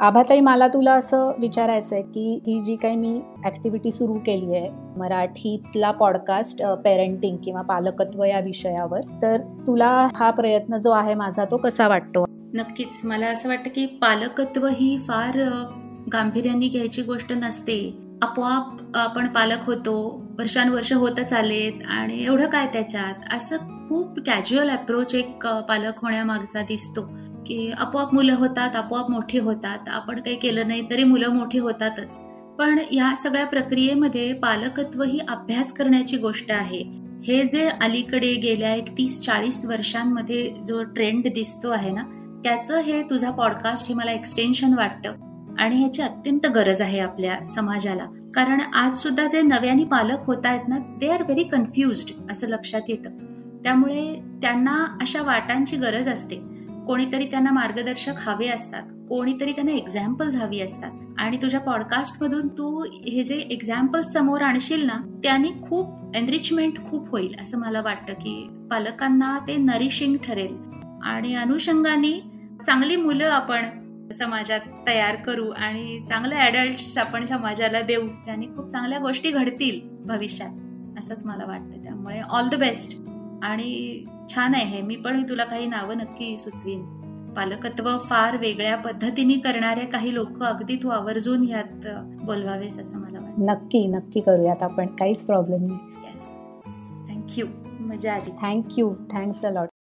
आभाताई मला तुला असं विचारायचं आहे की ही जी काही मी ऍक्टिव्हिटी सुरू केली आहे मराठीतला पॉडकास्ट पेरेंटिंग किंवा पालकत्व या विषयावर तर तुला हा प्रयत्न जो आहे माझा तो कसा वाटतो? नक्कीच. मला असं वाटतं की पालकत्व ही फार गांभीर्याने घ्यायची गोष्ट नसते. आपोआप आपण पालक होतो वर्षानुवर्ष होतच आलेत आणि एवढं काय त्याच्यात? असं खूप कॅज्युअल अप्रोच एक पालक होण्यामागचा दिसतो. की आपोआप मुलं होतात आपोआप मोठी होतात. आपण काही केलं नाही तरी मुलं मोठी होतातच. पण या सगळ्या प्रक्रियेमध्ये पालकत्व ही अभ्यास करण्याची गोष्ट आहे. हे जे अलीकडे गेल्या एक तीस चाळीस वर्षांमध्ये जो ट्रेंड दिसतो आहे ना त्याचं हे तुझा पॉडकास्ट हे मला एक्सटेन्शन वाटतं. आणि ह्याची अत्यंत गरज आहे आपल्या समाजाला. कारण आज सुद्धा जे नव्याने पालक होत आहेत ना दे आर व्हेरी कन्फ्युज्ड असं लक्षात येतं. त्यामुळे त्यांना अशा वाटांची गरज असते. कोणीतरी त्यांना मार्गदर्शक हवे असतात कोणीतरी त्यांना एक्झाम्पल्स हवी असतात. आणि तुझ्या पॉडकास्टमधून तू हे जे एक्झाम्पल्स समोर आणशील ना त्याने खूप एनरिचमेंट खूप होईल असं मला वाटतं की पालकांना ते नरिशिंग ठरेल. आणि अनुषंगाने चांगली मुलं आपण समाजात तयार करू आणि चांगले ऍडल्ट आपण समाजाला देऊ ज्याने खूप चांगल्या गोष्टी घडतील भविष्यात असंच मला वाटतं. त्यामुळे ऑल द बेस्ट आणि छान आहे मी पण तुला काही नावं नक्की सुचवीन. पालकत्व फार वेगळ्या पद्धतीने करणारे काही लोक अगदी तू आवर्जून यात बोलवावेस असं मला वाटतं. नक्की नक्की करूयात आपण काहीच प्रॉब्लेम नाही. येस थँक्यू मजा आली. Thank you thanks a lot